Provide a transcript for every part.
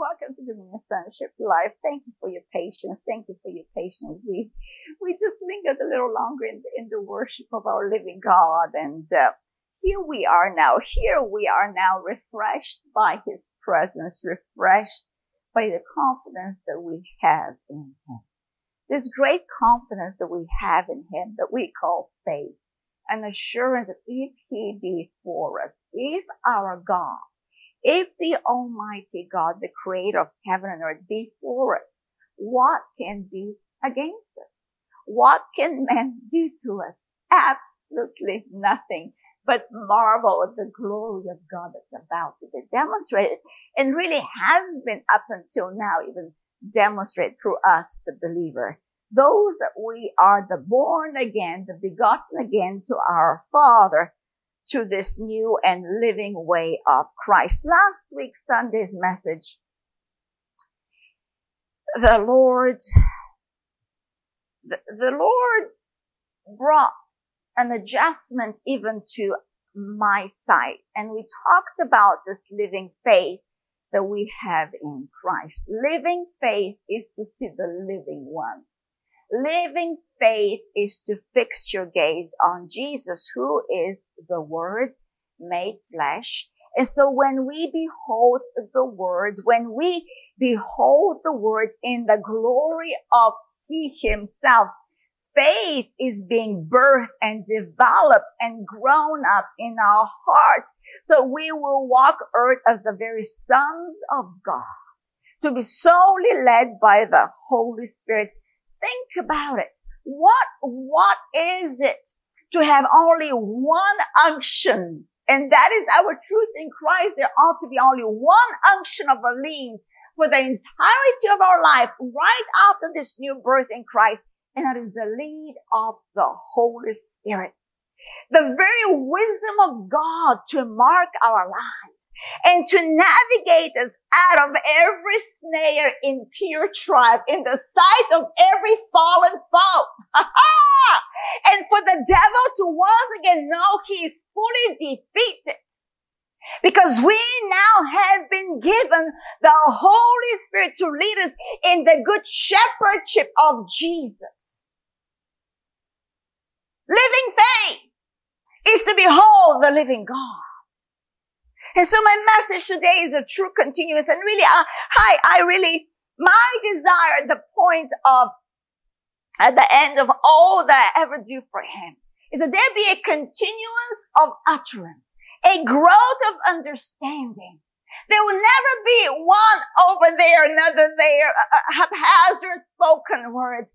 welcome to the Sonship Life. Thank you for your patience. Thank you for your patience. We, we just lingered a little longer in the, in the worship of our living God. And, uh, here we are now. Here we are now refreshed by his presence, refreshed by the confidence that we have in him. This great confidence that we have in him that we call faith. An assurance that if he be for us, if our God if the Almighty God, the creator of heaven and earth be for us, what can be against us? What can man do to us? Absolutely nothing but marvel at the glory of God that's about to be demonstrated and really has been up until now even demonstrated through us, the believer. Those that we are the born again, the begotten again to our Father to this new and living way of Christ. Last week, Sunday's message, the Lord, the, the Lord brought an adjustment even to my sight. And we talked about this living faith that we have in Christ. Living faith is to see the living one. Living faith is to fix your gaze on Jesus, who is the Word made flesh. And so when we behold the Word, when we behold the Word in the glory of He Himself, faith is being birthed and developed and grown up in our hearts. So we will walk earth as the very sons of God to be solely led by the Holy Spirit Think about it. What, what is it to have only one unction? And that is our truth in Christ. There ought to be only one unction of lean for the entirety of our life right after this new birth in Christ. And that is the lead of the Holy Spirit the very wisdom of God to mark our lives and to navigate us out of every snare in pure tribe in the sight of every fallen foe. and for the devil to once again know he is fully defeated. Because we now have been given the Holy Spirit to lead us in the good shepherdship of Jesus. Living faith is to behold the living God. And so my message today is a true continuous and really, uh, hi, I really, my desire, the point of, at the end of all that I ever do for him is that there be a continuance of utterance, a growth of understanding. There will never be one over there, another there, uh, uh haphazard spoken words.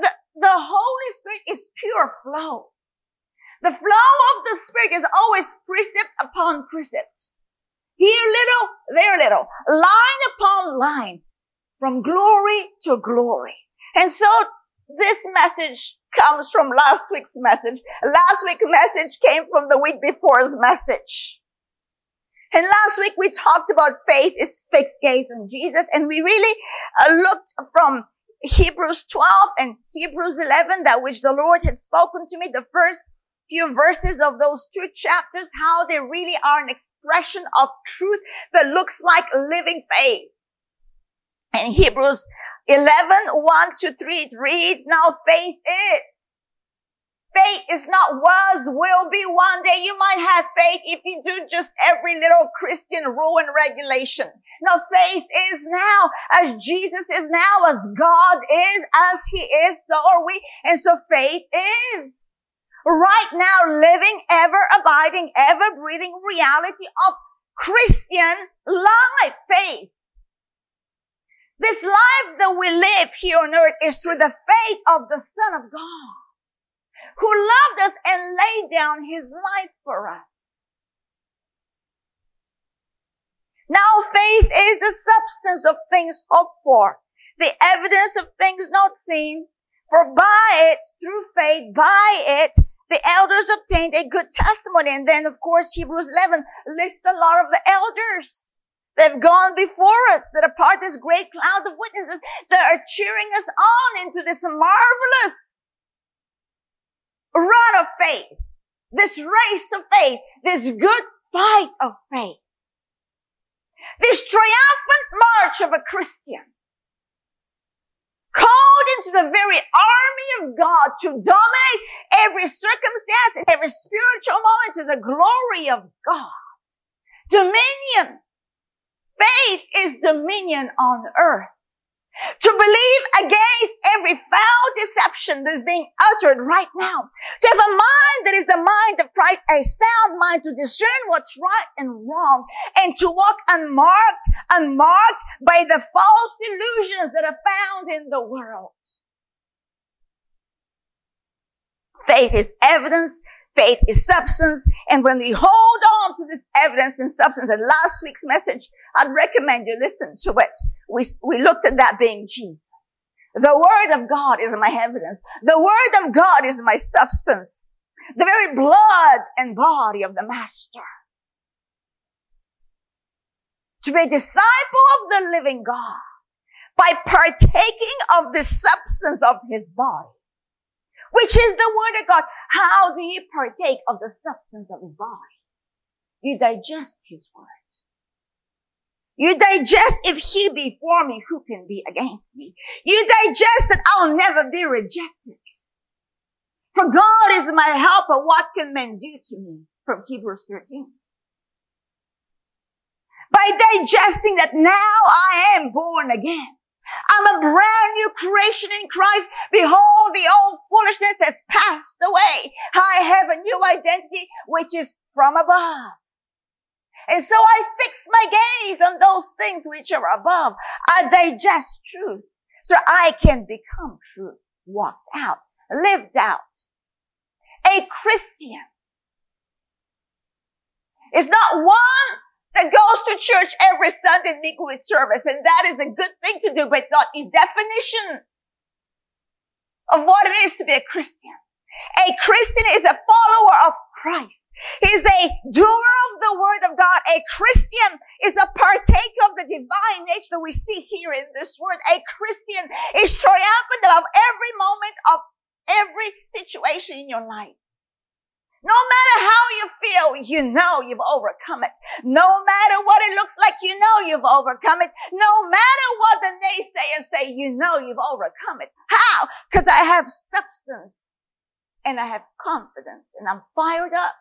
The, the Holy Spirit is pure flow. The flow of the Spirit is always precept upon precept. Here little, there little, line upon line, from glory to glory. And so this message comes from last week's message. Last week's message came from the week before's message. And last week we talked about faith is fixed gaze on Jesus and we really uh, looked from Hebrews 12 and Hebrews 11 that which the Lord had spoken to me the first few verses of those two chapters, how they really are an expression of truth that looks like living faith. In Hebrews 11, 1 to 3, it reads, now faith is. Faith is not was, will be one day. You might have faith if you do just every little Christian rule and regulation. No, faith is now as Jesus is now, as God is, as He is, so are we. And so faith is right now living, ever abiding, ever breathing reality of Christian life, faith. This life that we live here on earth is through the faith of the Son of God who loved us and laid down his life for us. Now faith is the substance of things hoped for, the evidence of things not seen, for by it, through faith, by it, the elders obtained a good testimony. And then, of course, Hebrews 11 lists a lot of the elders that have gone before us, that are part of this great cloud of witnesses that are cheering us on into this marvelous run of faith, this race of faith, this good fight of faith. This triumphant march march of a Christian. Called into the very army of God to dominate every circumstance and every spiritual moment to the glory of God. Dominion. Faith is dominion on earth. To believe against every foul deception that is being uttered right now. To have a mind that is the mind of Christ, a sound mind to discern what's right and wrong and to walk unmarked, unmarked by the false illusions that are found in the world. Faith is evidence Faith is substance. And when we hold on to this evidence and substance, and last week's message, I'd recommend you listen to it. We, we looked at that being Jesus. The word of God is my evidence. The word of God is my substance. The very blood and body of the master. To be a disciple of the living God by partaking of the substance of his body which is the word of God. How do you partake of the substance of his body? You digest his word. You digest if he be for me, who can be against me? You digest that I'll never be rejected. For God is my helper. What can men do to me? From Hebrews 13. By digesting that now I am born again. I'm a brand new creation in Christ. Behold, the old foolishness has passed away. I have a new identity, which is from above. And so I fix my gaze on those things which are above. I digest truth so I can become truth, walked out, lived out. A Christian is not one that goes to church every Sunday with service. And that is a good thing to do, but not a definition of what it is to be a Christian. A Christian is a follower of Christ. He's a doer of the word of God. A Christian is a partaker of the divine nature that we see here in this word. A Christian is triumphant above every moment of every situation in your life. No matter how you feel, you know you've overcome it. No matter what it looks like, you know you've overcome it. No matter what the naysayers say, you know you've overcome it. How? Because I have substance and I have confidence and I'm fired up.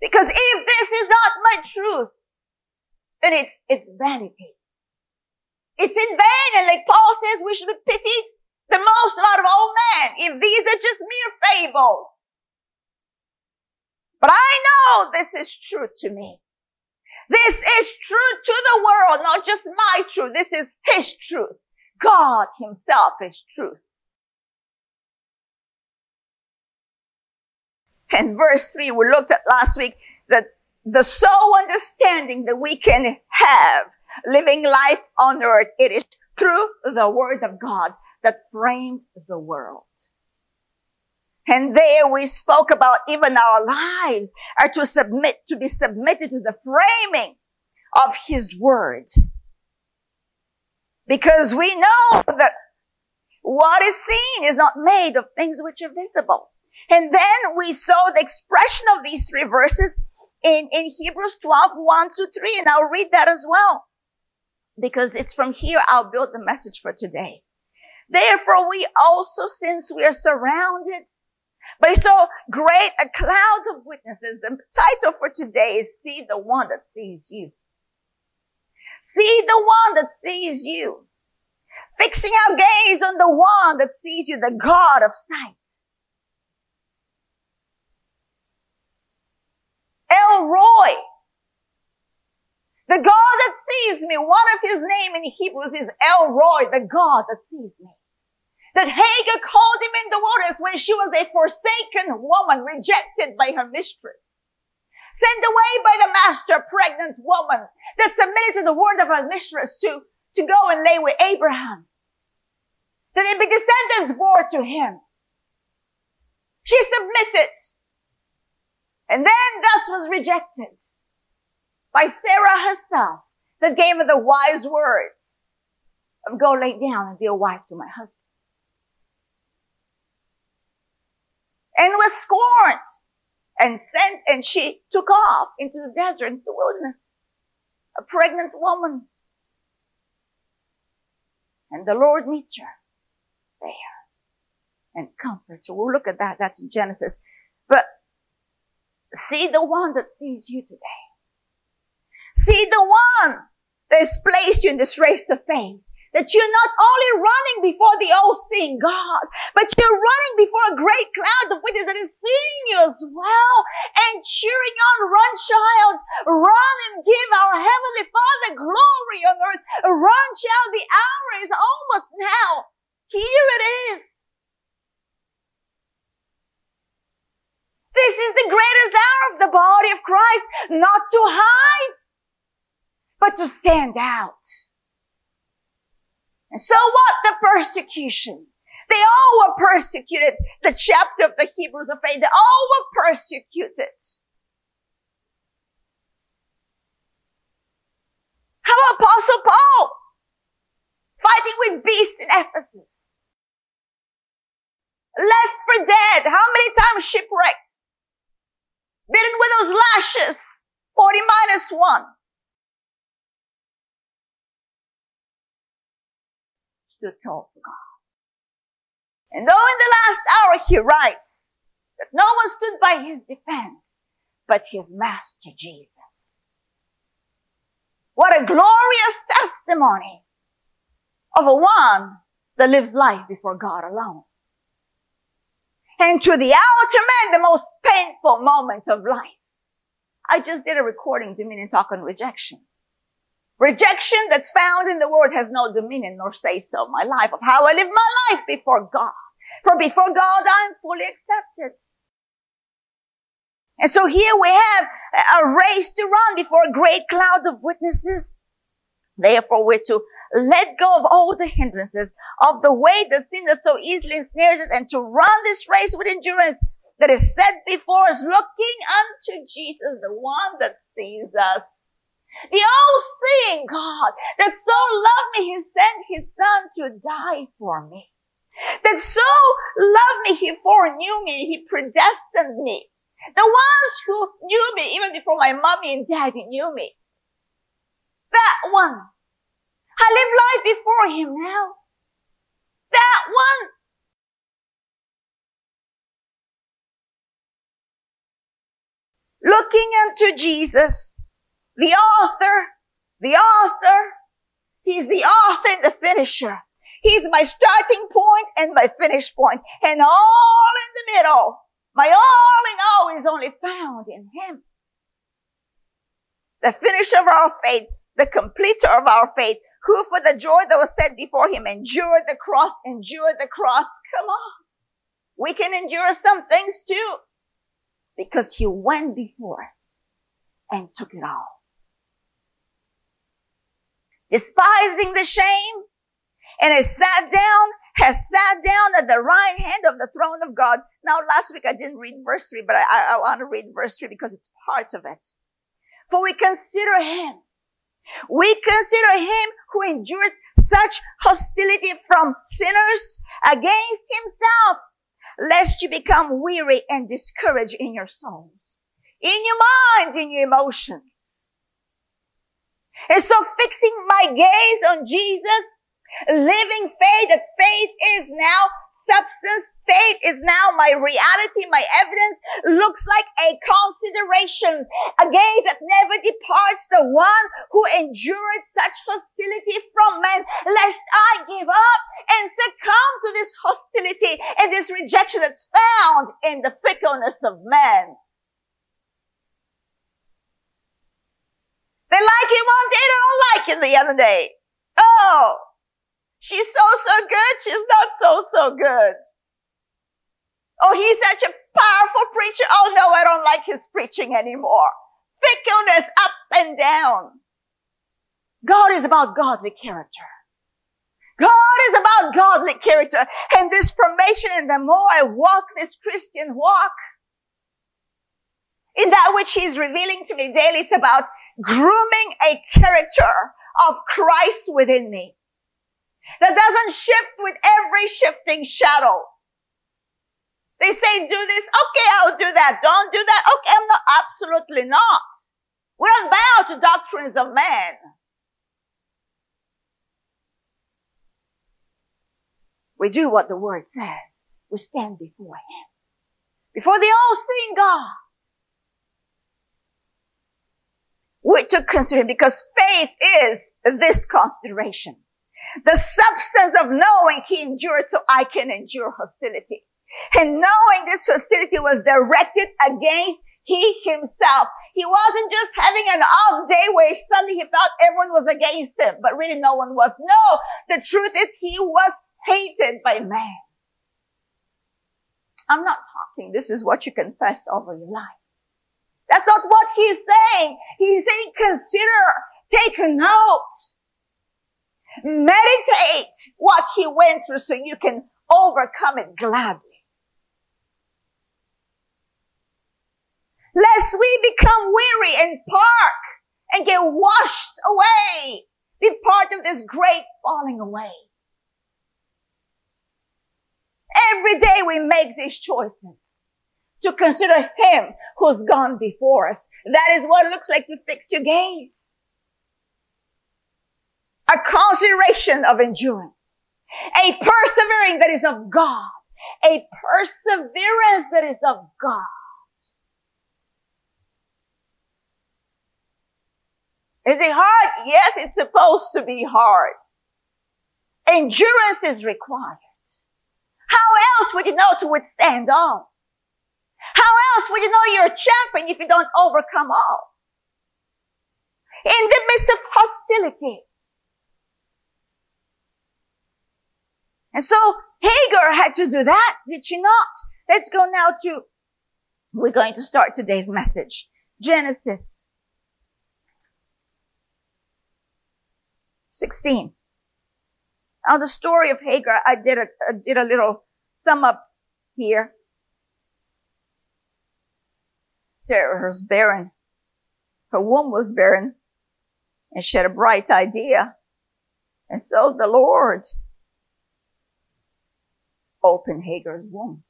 Because if this is not my truth, then it's, it's vanity. It's in vain. And like Paul says, we should be pitied the most out of all men if these are just mere fables. But I know this is true to me. This is true to the world, not just my truth. This is His truth. God Himself is truth. And verse 3, we looked at last week that the sole understanding that we can have living life on earth, it is through the Word of God that framed the world. And there we spoke about even our lives are to submit, to be submitted to the framing of his word. Because we know that what is seen is not made of things which are visible. And then we saw the expression of these three verses in, in Hebrews 12, 1 to 3. And I'll read that as well. Because it's from here I'll build the message for today. Therefore we also, since we are surrounded by so great a cloud of witnesses, the title for today is See the One That Sees You. See the One That Sees You. Fixing our gaze on the One that sees you, the God of sight. El Roi. The God that sees me, one of his name in Hebrews is El Roi, the God that sees me that Hagar called him in the waters when she was a forsaken woman rejected by her mistress. Sent away by the master, pregnant woman that submitted to the word of her mistress to, to go and lay with Abraham. That it be descendants bore to him. She submitted. And then thus was rejected by Sarah herself that gave her the wise words of go lay down and be a wife to my husband. And was scorned and sent, and she took off into the desert, into the wilderness. a pregnant woman. And the Lord meets her there and comforts her. We'll look at that. That's in Genesis. But see the one that sees you today. See the one that has placed you in this race of faith that you're not only running before the all-seeing God, but you're running before a great cloud of witnesses that is seeing you as well and cheering on, run child, run and give our Heavenly Father glory on earth. Run child, the hour is almost now. Here it is. This is the greatest hour of the body of Christ, not to hide, but to stand out. And so what? The persecution. They all were persecuted. The chapter of the Hebrews of faith, they all were persecuted. How about Apostle Paul? Fighting with beasts in Ephesus. Left for dead. How many times shipwrecked? Bitten with those lashes. 40 minus 1. Stood tall for God. And though in the last hour he writes that no one stood by his defense, but his master Jesus. What a glorious testimony of a one that lives life before God alone. And to the outer man, the most painful moment of life. I just did a recording, Dominion Talk on Rejection. Rejection that's found in the world has no dominion nor say so my life of how I live my life before God. For before God, I am fully accepted. And so here we have a race to run before a great cloud of witnesses. Therefore, we're to let go of all the hindrances of the way the sin that so easily ensnares us and to run this race with endurance that is set before us, looking unto Jesus, the one that sees us. The all-seeing God that so loved me, He sent His Son to die for me. That so loved me, He foreknew me, He predestined me. The ones who knew me even before my mommy and daddy knew me. That one. I live life before Him now. That one. Looking unto Jesus, the author, the author. He's the author and the finisher. He's my starting point and my finish point, and all in the middle. My all in all is only found in Him. The finisher of our faith, the completer of our faith, who for the joy that was set before Him endured the cross, endured the cross. Come on. We can endure some things too, because He went before us and took it all despising the shame, and has sat down, has sat down at the right hand of the throne of God. Now, last week I didn't read verse three, but I, I, I want to read verse three because it's part of it. For we consider him. We consider him who endured such hostility from sinners against himself, lest you become weary and discouraged in your souls, in your minds, in your emotions. And so fixing my gaze on Jesus, living faith, that faith is now substance, faith is now my reality, my evidence looks like a consideration, a gaze that never departs the one who endured such hostility from men, lest I give up and succumb to this hostility and this rejection that's found in the fickleness of men. They like it one day, they don't like it the other day. Oh, she's so, so good. She's not so, so good. Oh, he's such a powerful preacher. Oh no, I don't like his preaching anymore. Fickleness up and down. God is about godly character. God is about godly character. And this formation, and the more I walk this Christian walk, in that which he's revealing to me daily, it's about grooming a character of Christ within me that doesn't shift with every shifting shadow. They say do this. Okay, I'll do that. Don't do that. Okay, I'm not. Absolutely not. We don't bow to doctrines of man. We do what the word says. We stand before him. Before the all-seeing God. We're to consider because faith is this consideration. The substance of knowing he endured so I can endure hostility. And knowing this hostility was directed against he himself. He wasn't just having an off day where suddenly he felt everyone was against him, but really no one was. No, the truth is he was hated by man. I'm not talking. This is what you confess over your life. That's not what he's saying. He's saying consider, take a note, meditate what he went through so you can overcome it gladly. lest we become weary and park and get washed away. Be part of this great falling away. Every day we make these choices to consider Him who's gone before us. That is what it looks like to fix your gaze. A consideration of endurance. A persevering that is of God. A perseverance that is of God. Is it hard? Yes, it's supposed to be hard. Endurance is required. How else would you know to withstand all? How else would you know you're a champion if you don't overcome all? In the midst of hostility. And so Hagar had to do that, did she not? Let's go now to, we're going to start today's message. Genesis 16. Now the story of Hagar, I did a, I did a little sum up here. Sarah was barren. Her womb was barren and she had a bright idea. And so the Lord opened Hagar's womb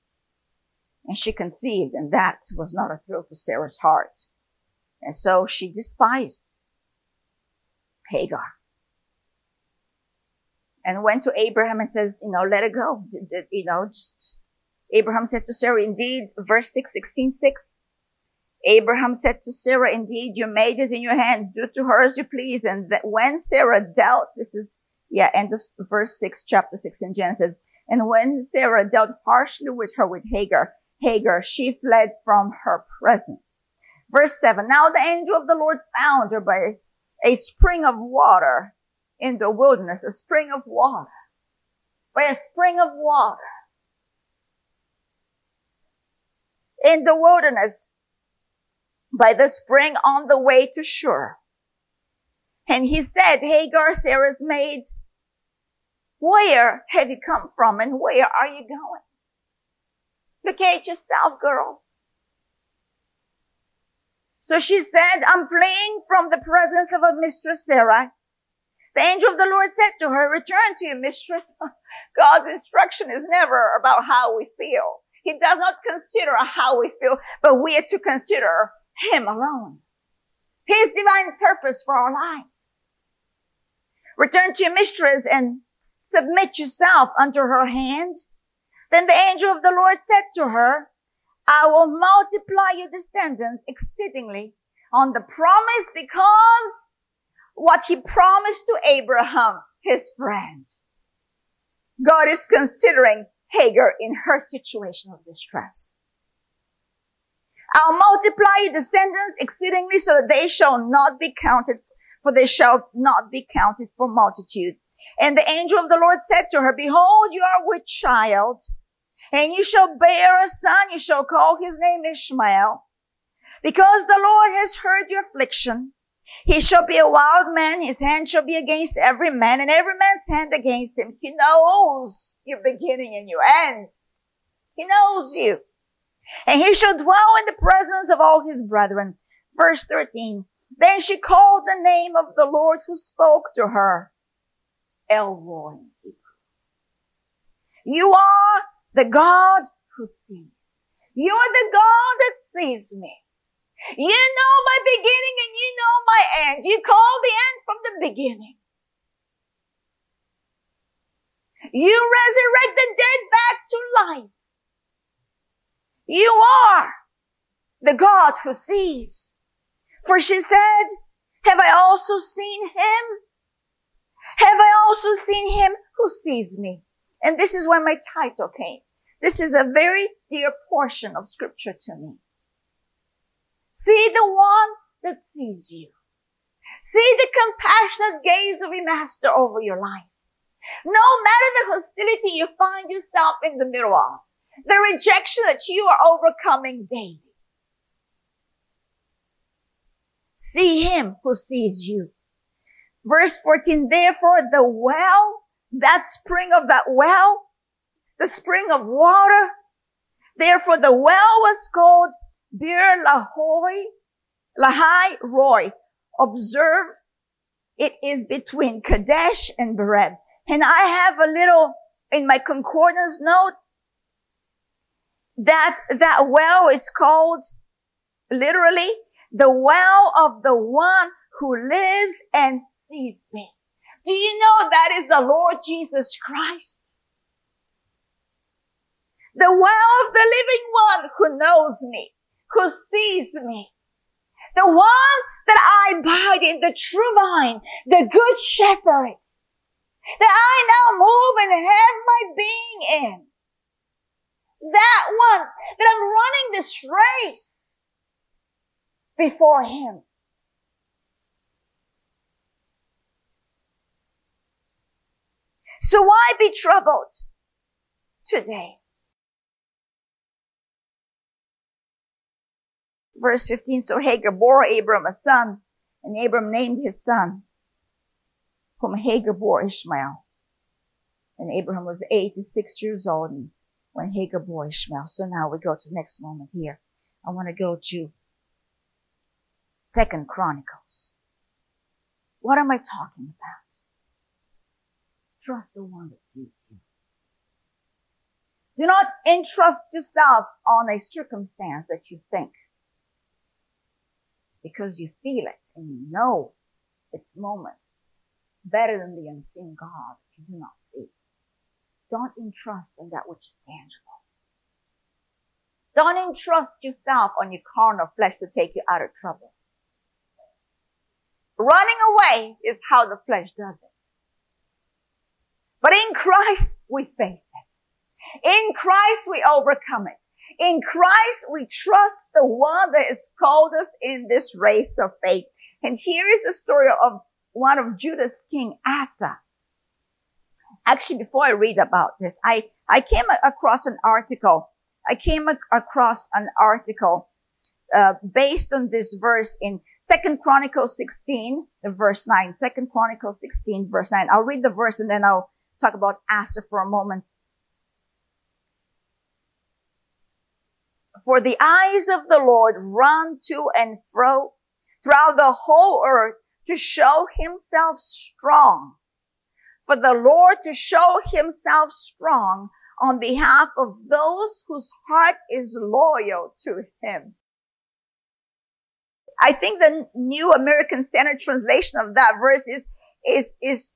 and she conceived and that was not a thrill to Sarah's heart. And so she despised Hagar and went to Abraham and says, you know, let it go. You know, just, Abraham said to Sarah, indeed, verse 6, 16, 6, Abraham said to Sarah, indeed, your maid is in your hands. Do to her as you please. And when Sarah dealt, this is, yeah, end of verse 6, chapter 6 in Genesis. And when Sarah dealt harshly with her, with Hagar, Hagar, she fled from her presence. Verse 7, now the angel of the Lord found her by a spring of water in the wilderness, a spring of water. By a spring of water. In the wilderness, by the spring on the way to Shur. And he said, Hagar, Sarah's maid, where have you come from and where are you going? Locate yourself, girl. So she said, I'm fleeing from the presence of a mistress Sarah the angel of the Lord said to her, return to your mistress. God's instruction is never about how we feel. He does not consider how we feel, but we are to consider Him alone. His divine purpose for our lives. Return to your mistress and submit yourself under her hand. Then the angel of the Lord said to her, I will multiply your descendants exceedingly on the promise because what he promised to Abraham, his friend. God is considering Hagar in her situation of distress. I'll multiply your descendants exceedingly so that they shall not be counted, for they shall not be counted for multitude. And the angel of the Lord said to her, behold, you are with child, and you shall bear a son, you shall call his name Ishmael, because the Lord has heard your affliction. He shall be a wild man. His hand shall be against every man and every man's hand against him. He knows your beginning and your end. He knows you. And he shall dwell in the presence of all his brethren. Verse 13. Then she called the name of the Lord who spoke to her. El Roi. You are the God who sees. You are the God that sees me. You know my beginning and you know my end. You call the end from the beginning. You resurrect the dead back to life. You are the God who sees. For she said, have I also seen him? Have I also seen him who sees me? And this is where my title came. This is a very dear portion of scripture to me. See the one that sees you. See the compassionate gaze of your master over your life. No matter the hostility you find yourself in the middle of, the rejection that you are overcoming daily. See him who sees you. Verse 14, therefore the well, that spring of that well, the spring of water, therefore the well was called Beer Lahoi, Lahai Roi. Observe, it is between Kadesh and Bered. And I have a little, in my concordance note, that, that well is called literally the well of the one who lives and sees me. Do you know that is the Lord Jesus Christ? The well of the living one who knows me, who sees me. The one that I abide in, the true vine, the good shepherd, that I now move and have my being in. That one that I'm running this race before him. So why be troubled today? Verse 15, so Hagar bore Abram a son, and Abram named his son, whom Hagar bore Ishmael. And Abraham was 86 years old when Hagar bore Ishmael. So now we go to the next moment here. I want to go to Second Chronicles. What am I talking about? Trust the one that sees you. Do not entrust yourself on a circumstance that you think because you feel it and you know its moment better than the unseen God you do not see. Don't entrust in that which is tangible. Don't entrust yourself on your carnal flesh to take you out of trouble. Running away is how the flesh does it. But in Christ, we face it. In Christ, we overcome it. In Christ, we trust the one that has called us in this race of faith. And here is the story of one of Judah's king, Asa. Actually, before I read about this, I, I came across an article. I came across an article, uh, based on this verse in Second Chronicles 16, verse 9. Second Chronicles 16, verse 9. I'll read the verse and then I'll talk about Asa for a moment. For the eyes of the Lord run to and fro throughout the whole earth to show himself strong. For the Lord to show himself strong on behalf of those whose heart is loyal to him. I think the New American Standard Translation of that verse is, is, is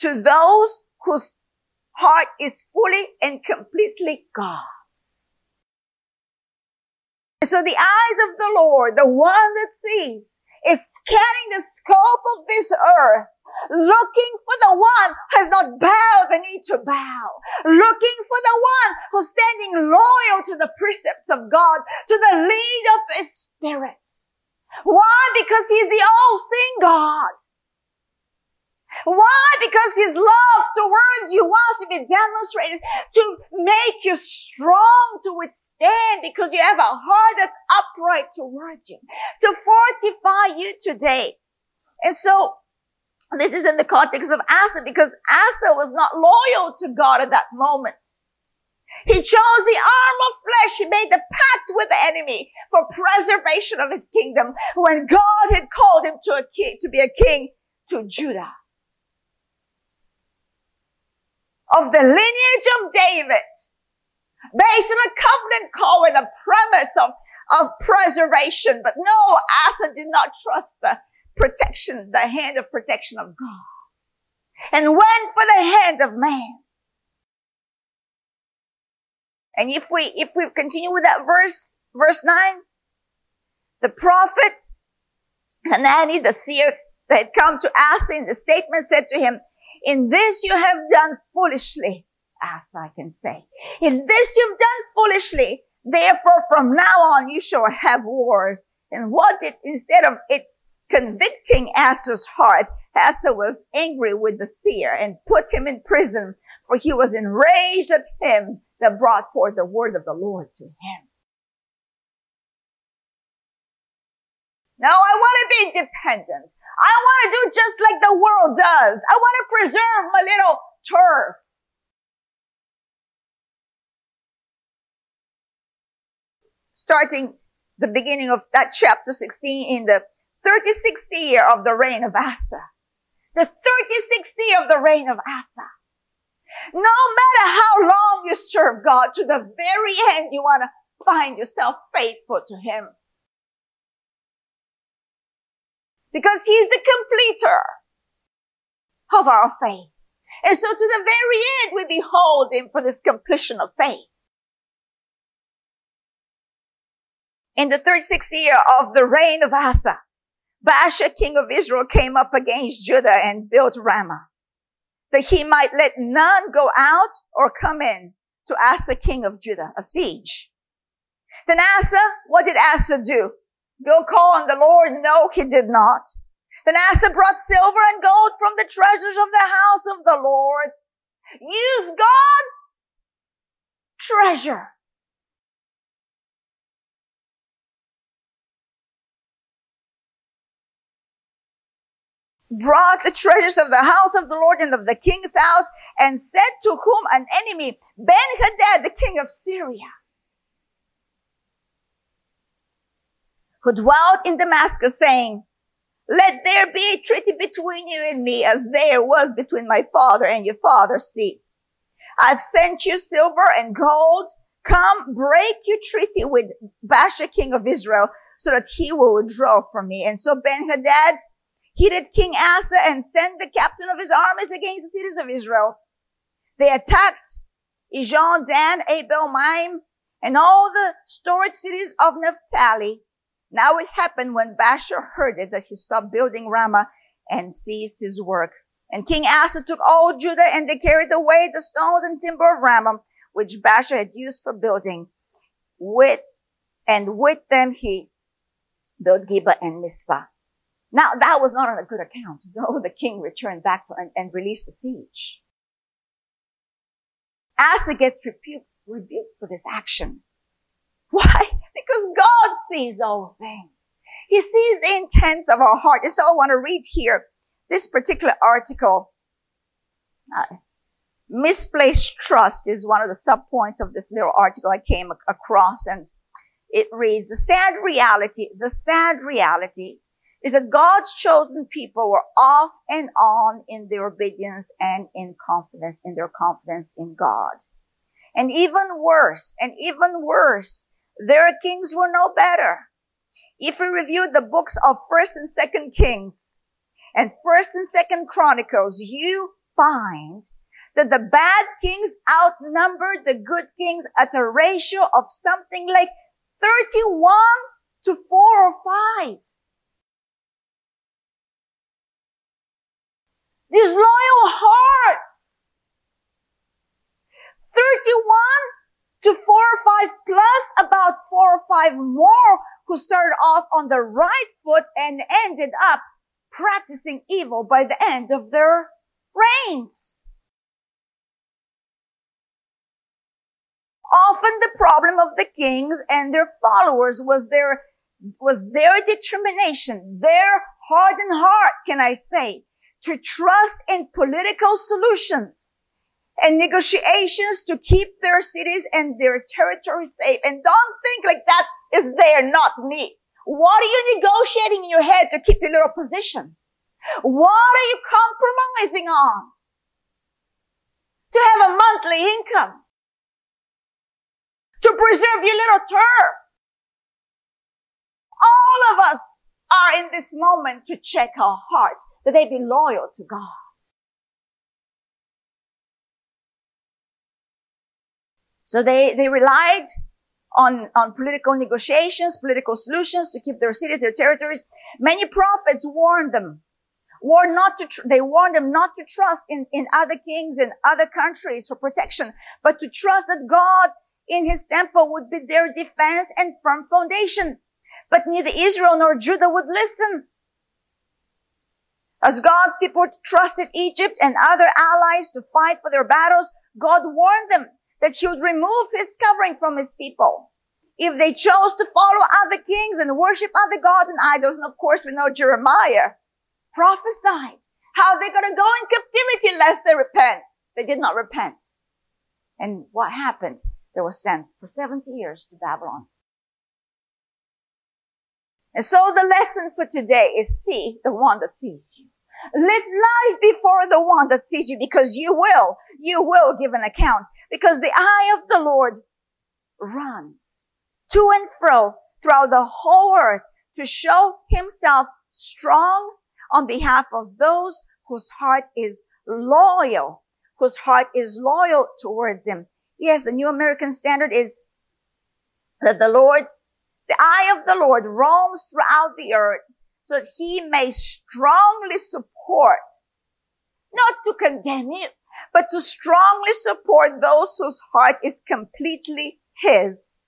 to those whose heart is fully and completely God's. So the eyes of the Lord, the one that sees, is scanning the scope of this earth, looking for the one who has not bowed the knee to Baal, looking for the one who's standing loyal to the precepts of God, to the lead of His Spirit. Why? Because He's the all-seeing God. Why? Because His love towards you wants to be demonstrated to make you strong to withstand because you have a heart that's upright towards you, to fortify you today. And so this is in the context of Asa because Asa was not loyal to God at that moment. He chose the arm of flesh. He made the pact with the enemy for preservation of his kingdom when God had called him to king, to be a king to Judah. of the lineage of David based on a covenant call with a premise of, of preservation. But no, Asa did not trust the protection, the hand of protection of God and went for the hand of man. And if we, if we continue with that verse, verse nine, the prophet Hanani, the seer that had come to Asa in the statement said to him, in this you have done foolishly, as I can say. In this you've done foolishly. Therefore, from now on, you shall have wars. And what did, instead of it convicting Asa's heart, Asa was angry with the seer and put him in prison, for he was enraged at him that brought forth the word of the Lord to him. No, I want to be independent. I want to do just like the world does. I want to preserve my little turf. Starting the beginning of that chapter 16 in the 36th year of the reign of Asa. The 36th year of the reign of Asa. No matter how long you serve God, to the very end, you want to find yourself faithful to Him because he's the completer of our faith. And so to the very end, we behold him for this completion of faith. In the 36th year of the reign of Asa, Baasha, king of Israel, came up against Judah and built Ramah, that he might let none go out or come in to Asa, king of Judah, a siege. Then Asa, what did Asa do? Go call on the Lord? No, he did not. Then Asa brought silver and gold from the treasures of the house of the Lord. Use God's treasure. Brought the treasures of the house of the Lord and of the king's house and said to whom an enemy, Ben-Hadad, the king of Syria. who dwelt in Damascus saying, let there be a treaty between you and me as there was between my father and your father. See, I've sent you silver and gold. Come break your treaty with Baasha, king of Israel, so that he will withdraw from me. And so Ben-Hadad heeded King Asa and sent the captain of his armies against the cities of Israel. They attacked Ijon, Dan, Abel, Maim, and all the storage cities of Naphtali. Now it happened when Baasha heard it that he stopped building Ramah and ceased his work. And King Asa took all Judah and they carried away the stones and timber of Ramah, which Baasha had used for building. With, and with them he built Geba and Mizpah. Now that was not on a good account, though the king returned back and, and released the siege. Asa gets rebuked, rebuked for this action. Why? Because God sees all things. He sees the intents of our heart. And so I want to read here this particular article. Uh, misplaced trust is one of the subpoints of this little article I came across and it reads, the sad reality, the sad reality is that God's chosen people were off and on in their obedience and in confidence, in their confidence in God. And even worse, and even worse, their kings were no better. If we review the books of First and Second Kings and First and Second Chronicles, you find that the bad kings outnumbered the good kings at a ratio of something like 31 to 4 or 5. Disloyal hearts. 31 to four or five plus about four or five more who started off on the right foot and ended up practicing evil by the end of their reigns. Often the problem of the kings and their followers was their, was their determination, their hardened heart, can I say, to trust in political solutions and negotiations to keep their cities and their territory safe. And don't think like that is there, not me. What are you negotiating in your head to keep your little position? What are you compromising on? To have a monthly income. To preserve your little turf. All of us are in this moment to check our hearts that they be loyal to God. So they, they relied on, on political negotiations, political solutions to keep their cities, their territories. Many prophets warned them, warned not to, tr- they warned them not to trust in, in other kings and other countries for protection, but to trust that God in his temple would be their defense and firm foundation. But neither Israel nor Judah would listen. As God's people trusted Egypt and other allies to fight for their battles, God warned them that he would remove his covering from his people. If they chose to follow other kings and worship other gods and idols, and of course we know Jeremiah prophesied how they're going to go in captivity lest they repent. They did not repent. And what happened? They were sent for 70 years to Babylon. And so the lesson for today is see the one that sees you. Live life before the one that sees you because you will, you will give an account because the eye of the Lord runs to and fro throughout the whole earth to show himself strong on behalf of those whose heart is loyal, whose heart is loyal towards him. Yes, the New American Standard is that the Lord, the eye of the Lord roams throughout the earth so that he may strongly support, not to condemn it, but to strongly support those whose heart is completely his.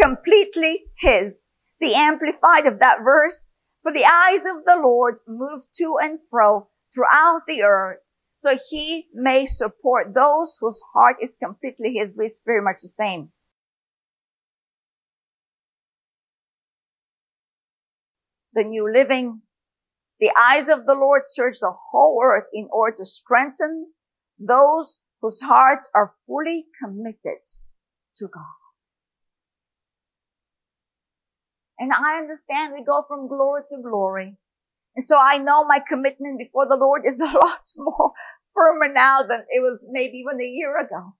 Completely his. The amplified of that verse, for the eyes of the Lord move to and fro throughout the earth so he may support those whose heart is completely his, it's very much the same. The New Living, the eyes of the Lord search the whole earth in order to strengthen those whose hearts are fully committed to God. And I understand we go from glory to glory. And so I know my commitment before the Lord is a lot more firmer now than it was maybe even a year ago.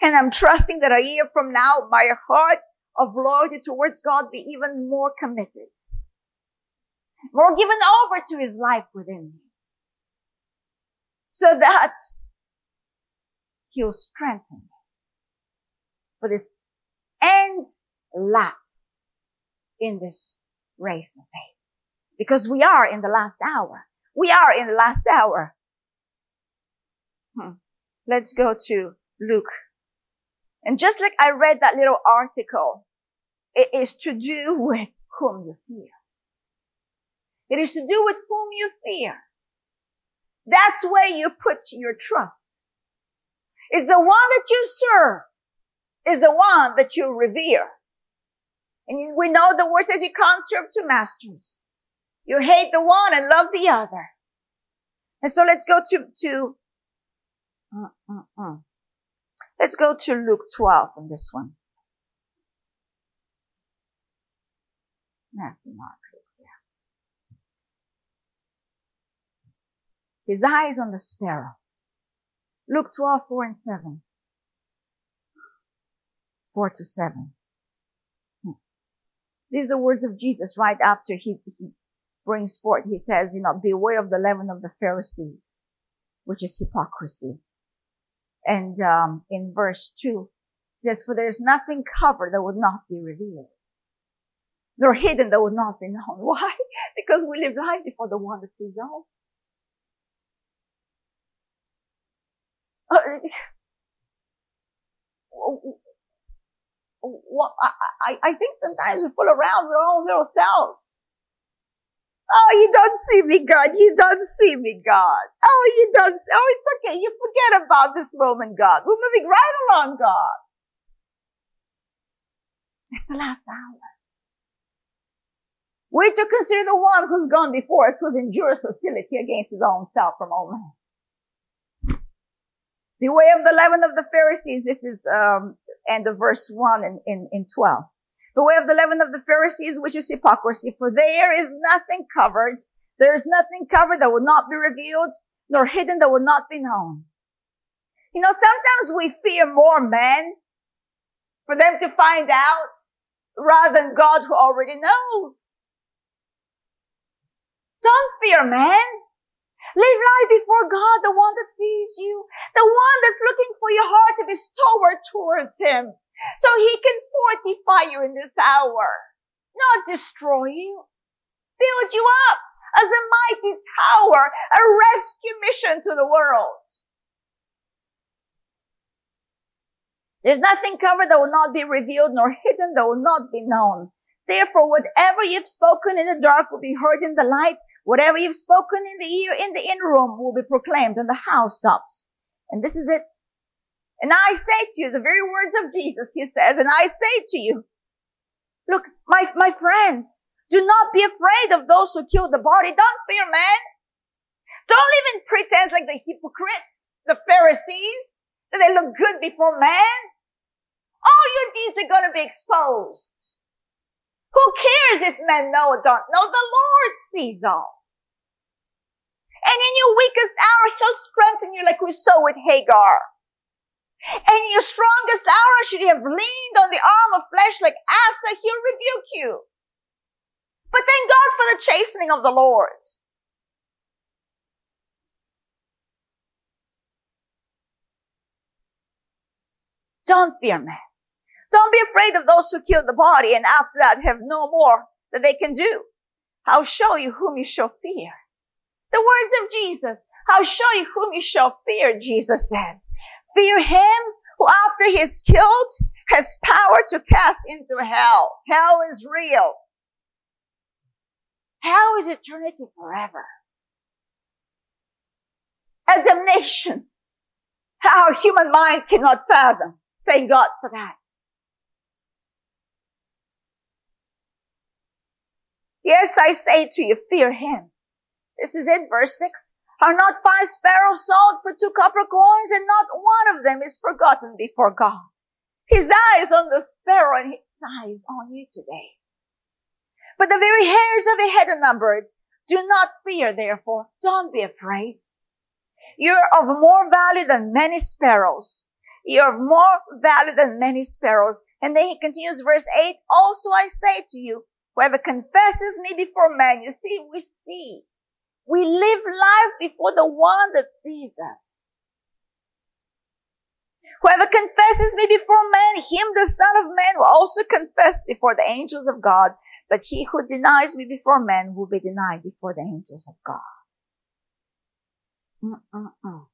And I'm trusting that a year from now, my heart of loyalty towards God be even more committed. More given over to his life within me. So that he'll strengthen me for this end lap in this race of faith. Because we are in the last hour. We are in the last hour. Hmm. Let's go to Luke. And just like I read that little article, it is to do with whom you fear. It is to do with whom you fear. That's where you put your trust. It's the one that you serve is the one that you revere. And we know the word says you can't serve two masters. You hate the one and love the other. And so let's go to, to, uh, uh, uh. let's go to Luke 12 on this one. Matthew, Mark, Luke, yeah. His eyes on the sparrow. Luke 12, 4 and 7. 4 to 7. Hmm. These are the words of Jesus right after he, he brings forth, he says, you know, beware of the leaven of the Pharisees, which is hypocrisy. And um, in verse 2, it says, for there is nothing covered that would not be revealed, nor hidden that would not be known. Why? Because we live life before the one that sees all. I, I think sometimes we fool around with our own little selves. Oh, you don't see me, God. You don't see me, God. Oh, you don't. Oh, it's okay. You forget about this moment, God. We're moving right along, God. It's the last hour. We're to consider the one who's gone before us, who's endured hostility against his own self from all men. The way of the leaven of the Pharisees. This is um, end of verse one in in, in twelve the way of the leaven of the Pharisees, which is hypocrisy. For there is nothing covered. There is nothing covered that will not be revealed, nor hidden that will not be known. You know, sometimes we fear more men for them to find out rather than God who already knows. Don't fear man. Live life before God, sees you, the one that's looking for your heart to be stalwart towards him. So he can fortify you in this hour, not destroy you, build you up as a mighty tower, a rescue mission to the world. There's nothing covered that will not be revealed, nor hidden that will not be known. Therefore, whatever you've spoken in the dark will be heard in the light. Whatever you've spoken in the ear, in the inner room will be proclaimed on the house housetops. And this is it. And I say to you, the very words of Jesus, he says, and I say to you, look, my, my friends, do not be afraid of those who kill the body. Don't fear man. Don't live in pretense like the hypocrites, the Pharisees, that they look good before man. All your deeds are going to be exposed. Who cares if men know or don't know? The Lord sees all. And in your weakest hour, He'll strengthen you like we saw with Hagar. And in your strongest hour, should you have leaned on the arm of flesh like Asa, He'll rebuke you. But thank God for the chastening of the Lord. Don't fear man. Don't be afraid of those who kill the body and after that have no more that they can do. I'll show you whom you shall fear. The words of Jesus. I'll show you whom you shall fear, Jesus says. Fear him who after he is killed has power to cast into hell. Hell is real. Hell is eternity forever. A damnation. Our human mind cannot fathom. Thank God for that. Yes, I say to you, fear him. This is it, verse 6. Are not five sparrows sold for two copper coins and not one of them is forgotten before God? His eyes on the sparrow and his eyes on you today. But the very hairs of your head are numbered. Do not fear, therefore. Don't be afraid. You're of more value than many sparrows. You're of more value than many sparrows. And then he continues verse 8. Also I say to you, Whoever confesses me before men, you see, we see. We live life before the one that sees us. Whoever confesses me before men, him the Son of Man will also confess before the angels of God. But he who denies me before men will be denied before the angels of God. Mm-mm-mm.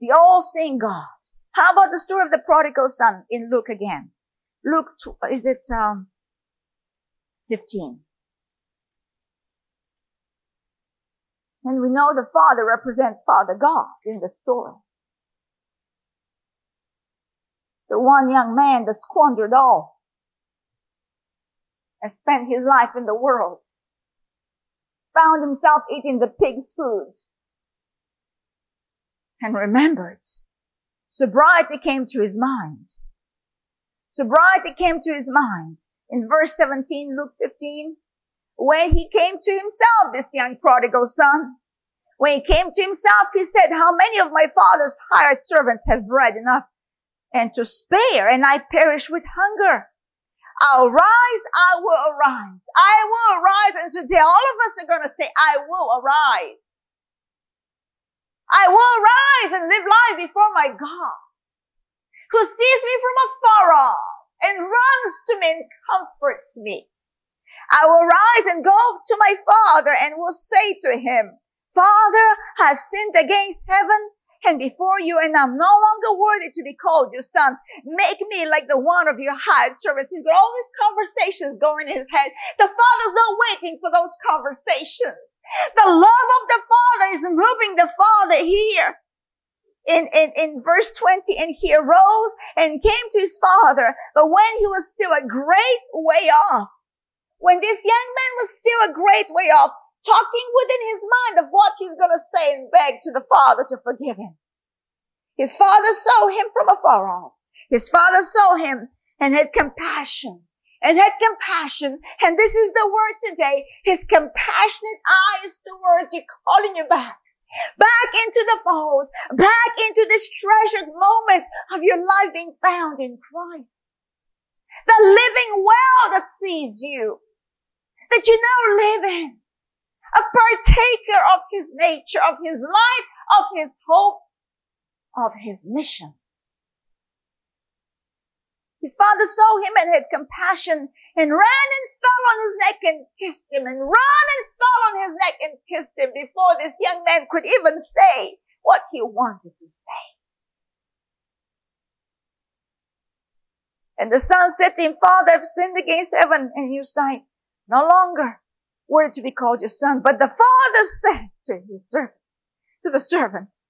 The all-seeing God. How about the story of the prodigal son in Luke again? Luke, is it, um, 15. And we know the Father represents Father God in the story. The one young man that squandered all and spent his life in the world found himself eating the pig's food and remembered. Sobriety came to his mind. Sobriety came to his mind in verse 17, Luke 15, when he came to himself, this young prodigal son, when he came to himself, he said, how many of my father's hired servants have bread enough and to spare and I perish with hunger? I'll rise, I will arise. I will arise. And today all of us are going to say, I will arise. I will arise and live life before my God who sees me from afar off and runs to me and comforts me. I will rise and go to my father and will say to him, Father, I've sinned against heaven and before you, and I'm no longer worthy to be called your son. Make me like the one of your hired servants. He's got all these conversations going in his head. The father's not waiting for those conversations. The love of the father is moving the father here in, in, in verse 20, and he arose and came to his father. But when he was still a great way off, when this young man was still a great way off, talking within his mind of what he's going to say and beg to the father to forgive him. His father saw him from afar off. His father saw him and had compassion and had compassion. And this is the word today. His compassionate eyes towards you, calling you back back into the fold, back into this treasured moment of your life being found in Christ. the living well that sees you, that you now live in, a partaker of his nature, of his life, of his hope, of his mission. His father saw him and had compassion and ran and fell on his neck and kissed him and ran and fell on his neck and kissed him before this young man could even say what he wanted to say. And the son said to him, Father, I've sinned against heaven and your sight. No longer were to be called your son. But the father said to his servant, to the servants,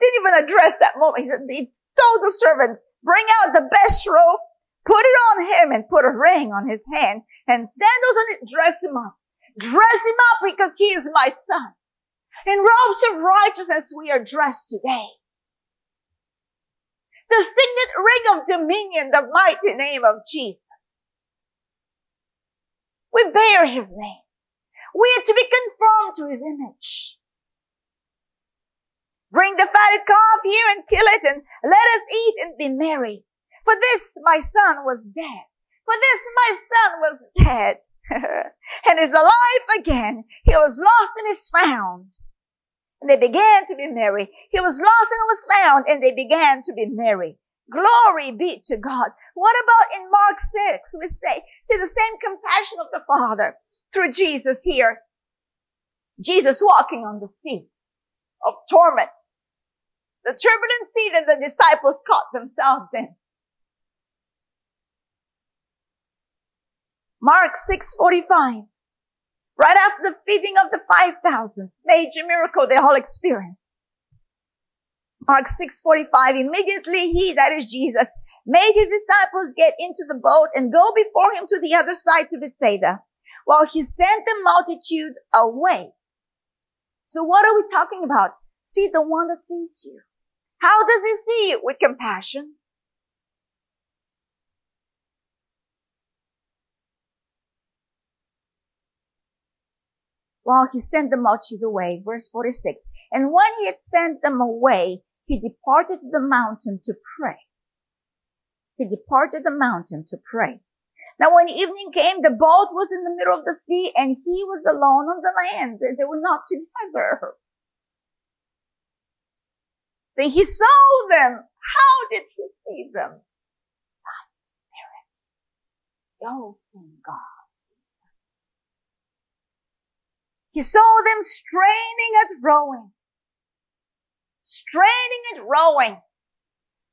didn't even address that moment. He, said, he told the servants, bring out the best robe, put it on him and put a ring on his hand and sandals on it, dress him up. Dress him up because he is my son. In robes of righteousness we are dressed today. The signet ring of dominion, the mighty name of Jesus. We bear his name. We are to be conformed to his image. Bring the fatted calf here and kill it and let us eat and be merry. For this my son was dead. For this my son was dead and is alive again. He was lost and is found. And they began to be merry. He was lost and was found and they began to be merry. Glory be to God. What about in Mark 6? We say, see the same compassion of the Father through Jesus here. Jesus walking on the sea of torment. The turbulent sea that the disciples caught themselves in. Mark 6:45. Right after the feeding of the 5,000, major miracle they all experienced. Mark 6:45. Immediately he, that is Jesus, made his disciples get into the boat and go before him to the other side to Bethsaida, while he sent the multitude away. So what are we talking about? See the one that sees you. How does he see you? With compassion. While he sent the multitude away, verse 46. And when he had sent them away, he departed to the mountain to pray. He departed the mountain to pray. Now when evening came, the boat was in the middle of the sea and he was alone on the land. They were not together. Then he saw them. How did he see them? By the Spirit. Sing God sees us. He saw them straining at rowing. Straining at rowing.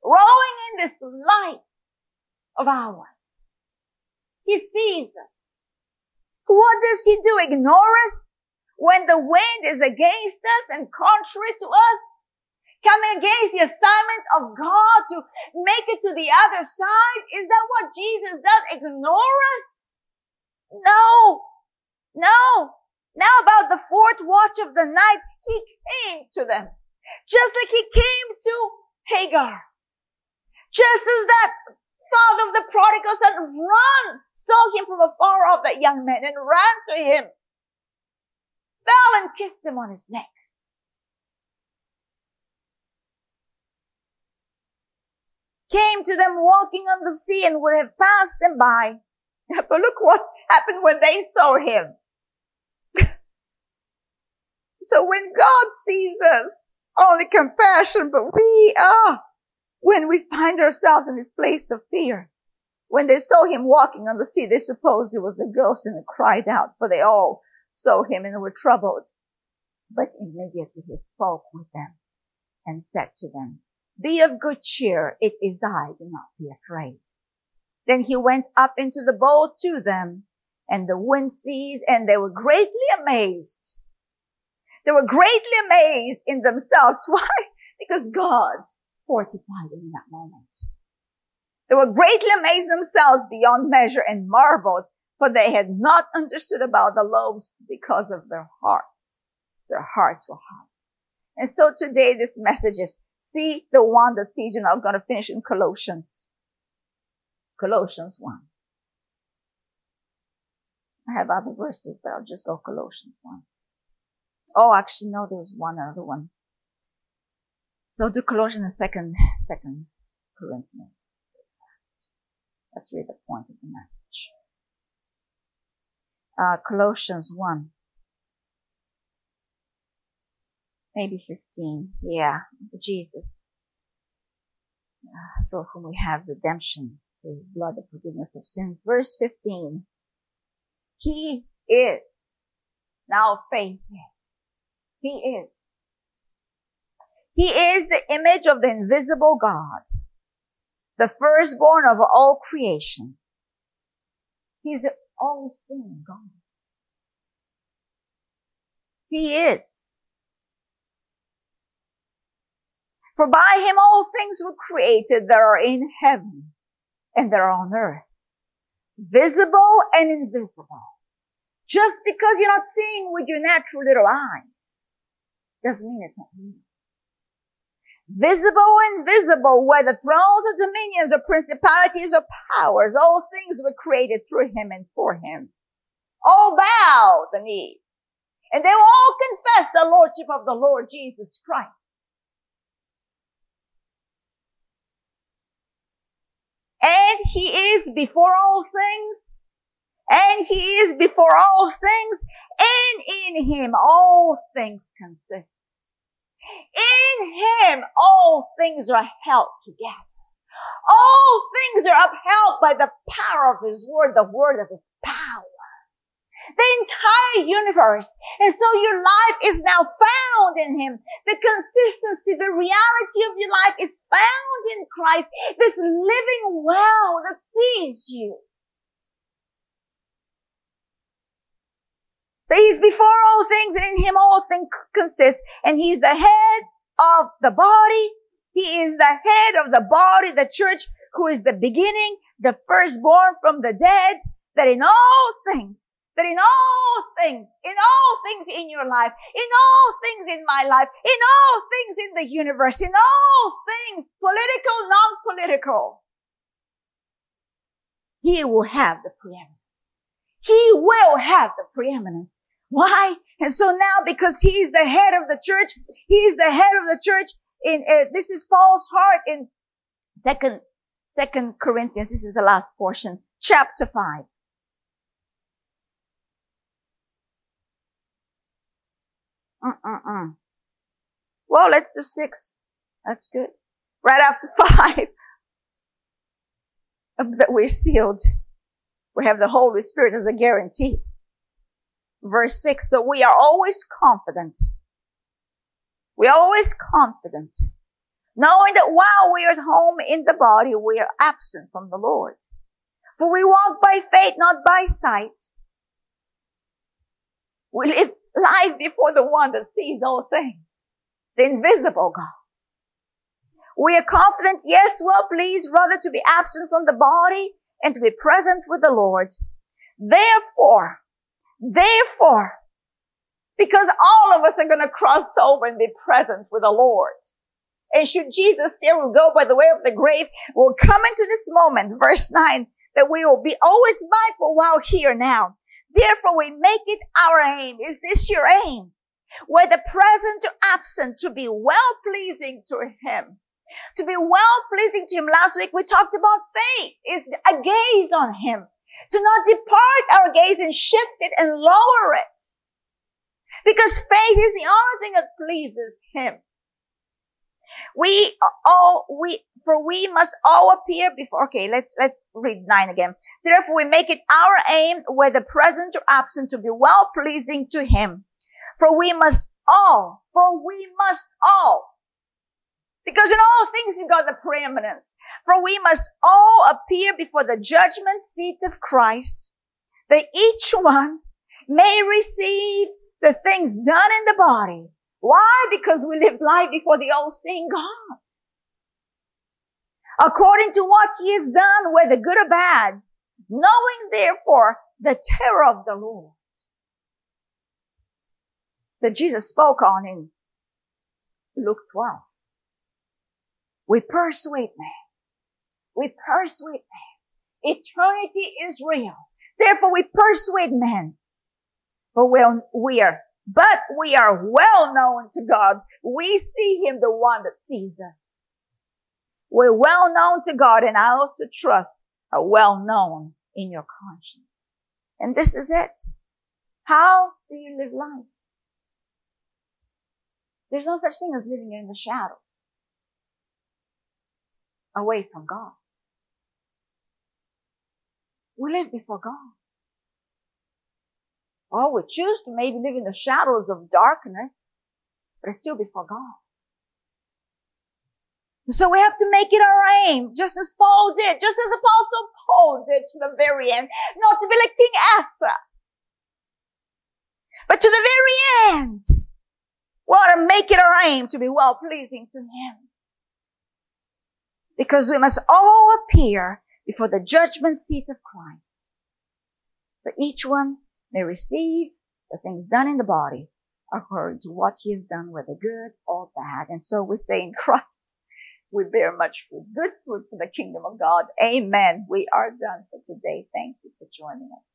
Rowing in this life of ours. He sees us. What does he do? Ignore us when the wind is against us and contrary to us? Coming against the assignment of God to make it to the other side? Is that what Jesus does? Ignore us? No. No. Now about the fourth watch of the night, he came to them. Just like he came to Hagar. Just as that father of the prodigal son ran, saw him from afar off, that young man, and ran to him, fell and kissed him on his neck. Came to them walking on the sea and would have passed them by. But look what happened when they saw him. so when God sees us, only compassion, but we are when we find ourselves in this place of fear. When they saw him walking on the sea, they supposed it was a ghost and they cried out, for they all saw him and were troubled. But immediately he spoke with them and said to them, be of good cheer. It is I. Do not be afraid. Then he went up into the boat to them and the wind ceased and they were greatly amazed. They were greatly amazed in themselves. Why? Because God fortified in that moment. They were greatly amazed themselves beyond measure and marveled, for they had not understood about the loaves because of their hearts. Their hearts were hard. And so today this message is see the one that sees you. Now I'm going to finish in Colossians. Colossians 1. I have other verses, but I'll just go Colossians 1. Oh, actually, no, there's one other one. So do Colossians second, second Corinthians. Let's read the point of the message. Uh, Colossians 1. Maybe 15. Yeah. Jesus. Uh, through whom we have redemption through his blood, the forgiveness of sins. Verse 15. He is. Now faith is. He is. He is the image of the invisible God, the firstborn of all creation. He's the all seeing God. He is. For by him all things were created that are in heaven and that are on earth, visible and invisible. Just because you're not seeing with your natural little eyes doesn't mean it's not real. Visible and invisible, whether thrones or dominions or principalities or powers, all things were created through him and for him. All bow the knee. And they will all confess the Lordship of the Lord Jesus Christ. And he is before all things. And he is before all things. And in him all things consist. In him all things are held together. All things are upheld by the power of his word, the word of his power. The entire universe. And so your life is now found in him. The consistency, the reality of your life is found in Christ. This living well that sees you. That he's before all things and in him all things consist. And he's the head of the body. He is the head of the body, the church, who is the beginning, the firstborn from the dead, that in all things, that in all things, in all things in your life, in all things in my life, in all things in the universe, in all things, political, non-political, he will have the preeminence. He will have the preeminence. Why? And so now, because he is the head of the church, he is the head of the church. In uh, this is Paul's heart in second Second Corinthians. This is the last portion, chapter five. Mm-mm-mm. Well, let's do six. That's good. Right after five, that we're sealed. We have the Holy Spirit as a guarantee. Verse six. So we are always confident. We are always confident, knowing that while we are at home in the body, we are absent from the Lord. For we walk by faith, not by sight. We live life before the one that sees all things, the invisible God. We are confident, yes, well pleased rather to be absent from the body and to be present with the Lord. Therefore, therefore, because all of us are going to cross over and be present with the Lord. And should Jesus still go by the way of the grave, we'll come into this moment, verse 9, that we will be always mindful while here now. Therefore we make it our aim. Is this your aim? Whether present or absent to be well pleasing to Him to be well pleasing to Him. Last week we talked about faith is a gaze on Him. To not depart our gaze and shift it and lower it. Because faith is the only thing that pleases Him. We all, we, for we must all appear before, okay, let's, let's read nine again. Therefore we make it our aim, whether present or absent, to be well pleasing to Him. For we must all, for we must all because in all things you got the preeminence. For we must all appear before the judgment seat of Christ, that each one may receive the things done in the body. Why? Because we live life before the all-seeing God. According to what he has done, whether good or bad, knowing therefore the terror of the Lord that Jesus spoke on in Luke 12. We persuade men. We persuade men. Eternity is real. Therefore we persuade men. But we'll, are, but we are well known to God. We see him, the one that sees us. We're well known to God and I also trust are well known in your conscience. And this is it. How do you live life? There's no such thing as living in the shadows. Away from God. We live before God. Or we choose to maybe live in the shadows of darkness, but it's still before God. So we have to make it our aim, just as Paul did, just as Apostle Paul did to the very end, not to be like King Asa, but to the very end. We ought to make it our aim to be well pleasing to Him. Because we must all appear before the judgment seat of Christ. For each one may receive the things done in the body according to what he has done, whether good or bad. And so we say in Christ, we bear much fruit, good fruit for the kingdom of God. Amen. We are done for today. Thank you for joining us.